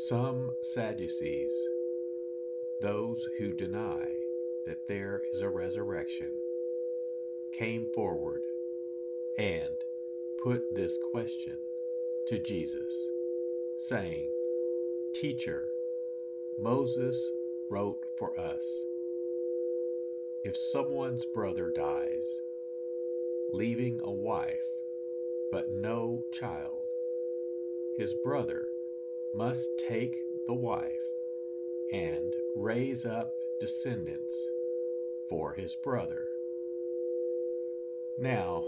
Some Sadducees, those who deny that there is a resurrection, came forward and put this question to Jesus, saying, Teacher, Moses wrote for us if someone's brother dies, leaving a wife but no child, his brother must take the wife and raise up descendants for his brother. Now,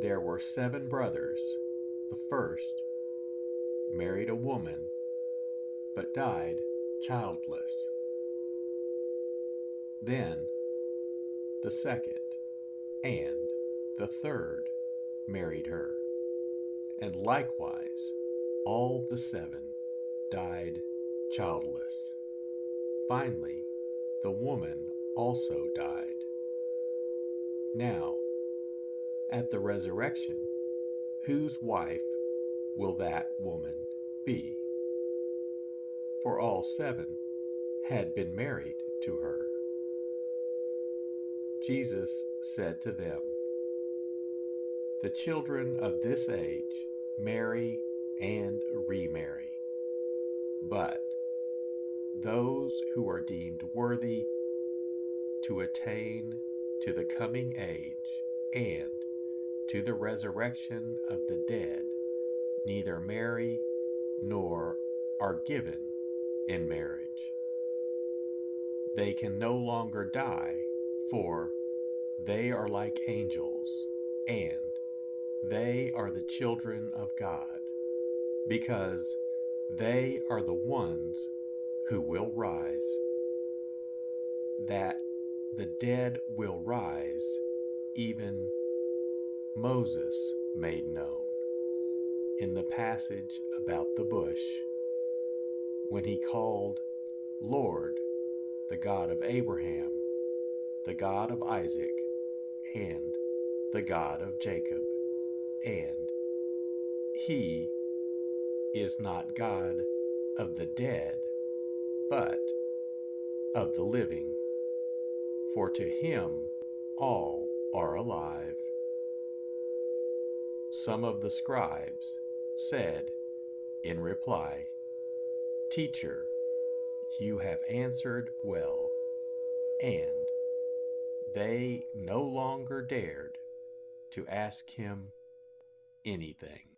there were seven brothers. The first married a woman, but died childless. Then the second and the third married her, and likewise all the seven died childless. Finally, the woman also died. Now, at the resurrection, whose wife will that woman be? For all seven had been married to her. Jesus said to them, The children of this age marry and remarry. But those who are deemed worthy to attain to the coming age and to the resurrection of the dead neither marry nor are given in marriage. They can no longer die, for they are like angels, and they are the children of God because they are the ones who will rise, that the dead will rise, even Moses made known in the passage about the bush when he called Lord the God of Abraham, the God of Isaac, and the God of Jacob, and he is not God of the dead, but of the living, for to him all are alive. Some of the scribes said in reply, Teacher, you have answered well. And they no longer dared to ask him anything.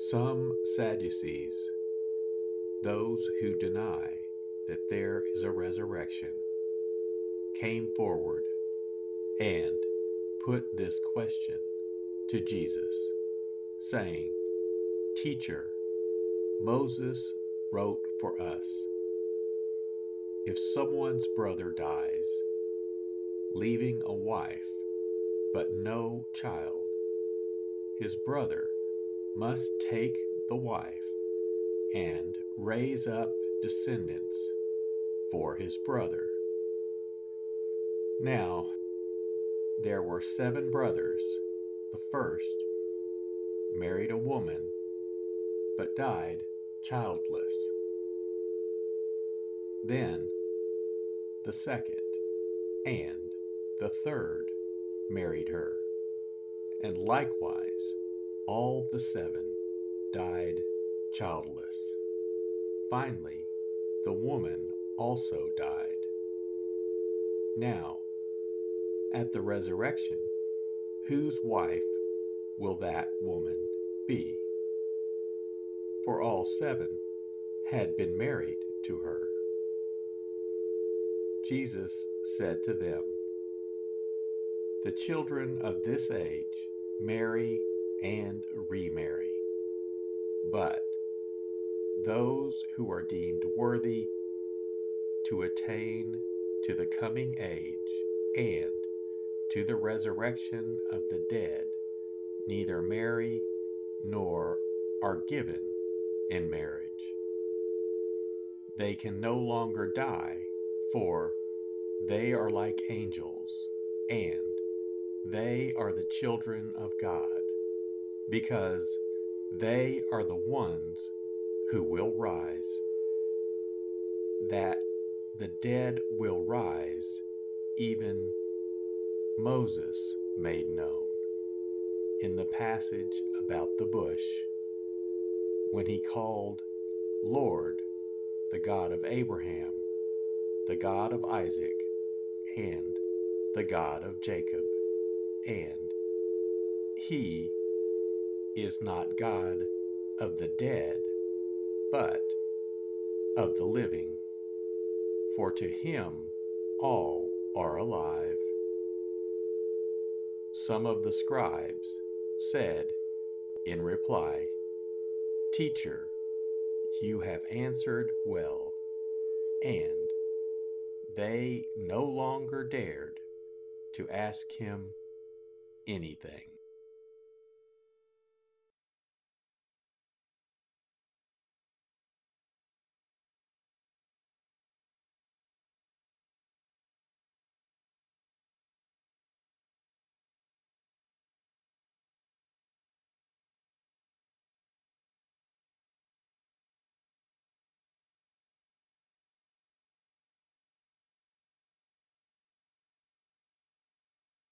Some Sadducees, those who deny that there is a resurrection, came forward and put this question to Jesus, saying, Teacher, Moses wrote for us if someone's brother dies, leaving a wife but no child, his brother must take the wife and raise up descendants for his brother. Now, there were seven brothers. The first married a woman, but died childless. Then the second and the third married her, and likewise all the seven died childless. Finally, the woman also died. Now, at the resurrection, whose wife will that woman be? For all seven had been married to her. Jesus said to them, The children of this age marry and remarry. But those who are deemed worthy to attain to the coming age and to the resurrection of the dead neither marry nor are given in marriage. They can no longer die, for they are like angels, and they are the children of God because they are the ones who will rise. That the dead will rise, even Moses made known in the passage about the bush when he called Lord the God of Abraham, the God of Isaac, and the God of Jacob, and he is not God of the dead, but of the living, for to him all are alive. Some of the scribes said in reply, Teacher, you have answered well. And they no longer dared to ask him anything.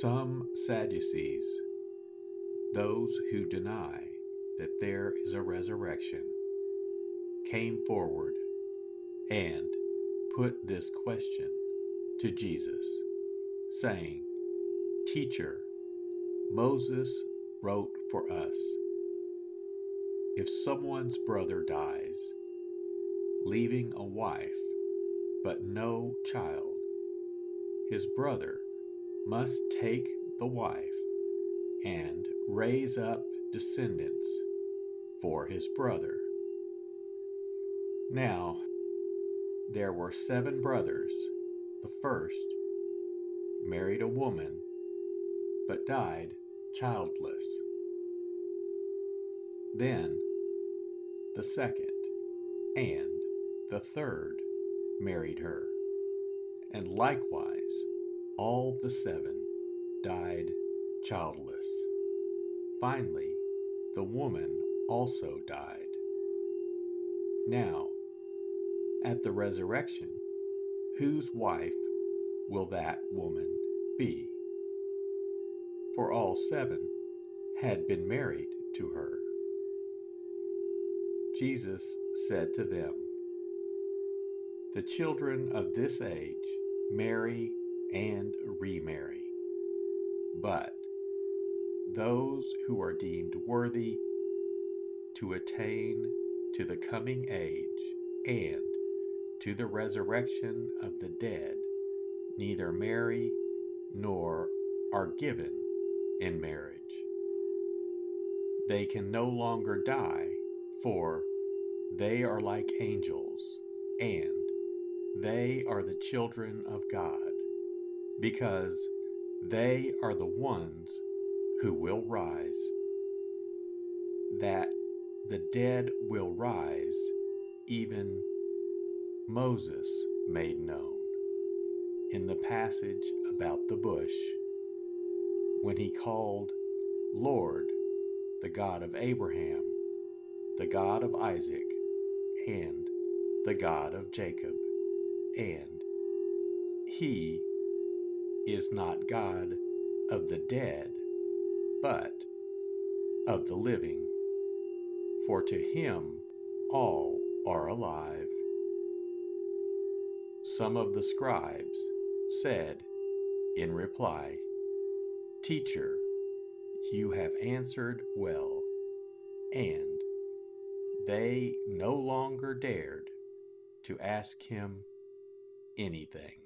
Some Sadducees, those who deny that there is a resurrection, came forward and put this question to Jesus, saying, Teacher, Moses wrote for us if someone's brother dies, leaving a wife but no child, his brother must take the wife and raise up descendants for his brother. Now, there were seven brothers. The first married a woman, but died childless. Then the second and the third married her, and likewise all the seven died childless. Finally, the woman also died. Now, at the resurrection, whose wife will that woman be? For all seven had been married to her. Jesus said to them, The children of this age marry and remarry. But those who are deemed worthy to attain to the coming age and to the resurrection of the dead neither marry nor are given in marriage. They can no longer die, for they are like angels, and they are the children of God because they are the ones who will rise. That the dead will rise, even Moses made known in the passage about the bush when he called Lord the God of Abraham, the God of Isaac, and the God of Jacob, and he is not God of the dead, but of the living. For to him all are alive. Some of the scribes said in reply, Teacher, you have answered well. And they no longer dared to ask him anything.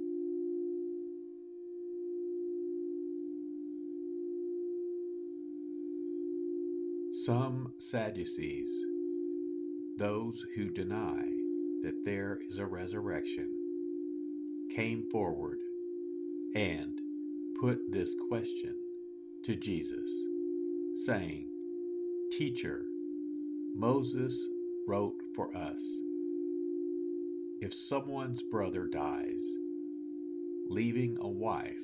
Some Sadducees, those who deny that there is a resurrection, came forward and put this question to Jesus, saying, Teacher, Moses wrote for us if someone's brother dies, leaving a wife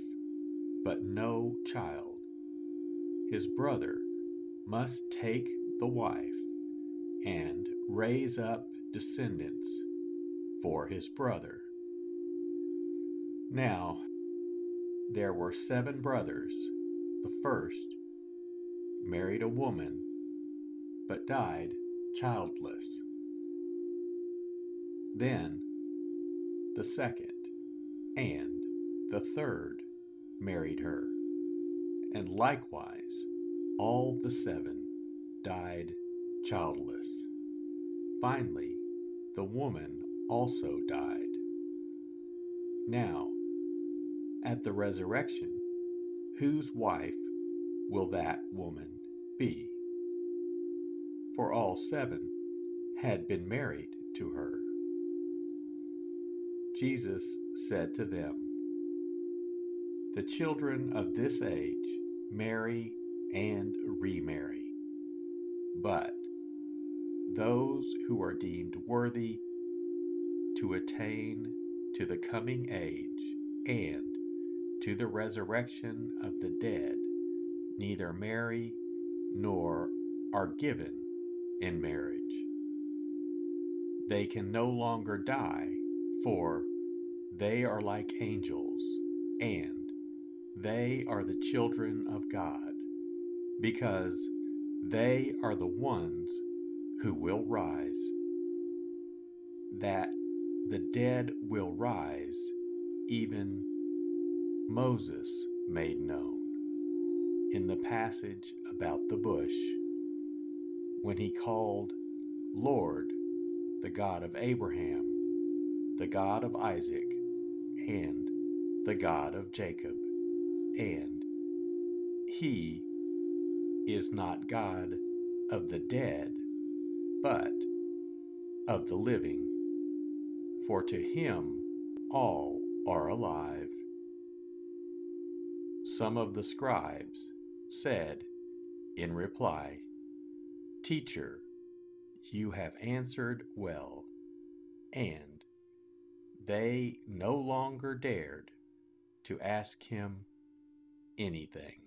but no child, his brother must take the wife and raise up descendants for his brother. Now, there were seven brothers. The first married a woman, but died childless. Then the second and the third married her, and likewise all the seven died childless. Finally, the woman also died. Now, at the resurrection, whose wife will that woman be? For all seven had been married to her. Jesus said to them, The children of this age marry and remarry. But those who are deemed worthy to attain to the coming age and to the resurrection of the dead neither marry nor are given in marriage. They can no longer die, for they are like angels, and they are the children of God because they are the ones who will rise. That the dead will rise, even Moses made known in the passage about the bush when he called Lord the God of Abraham, the God of Isaac, and the God of Jacob. And he is not God of the dead, but of the living. For to him all are alive. Some of the scribes said in reply, Teacher, you have answered well. And they no longer dared to ask him anything.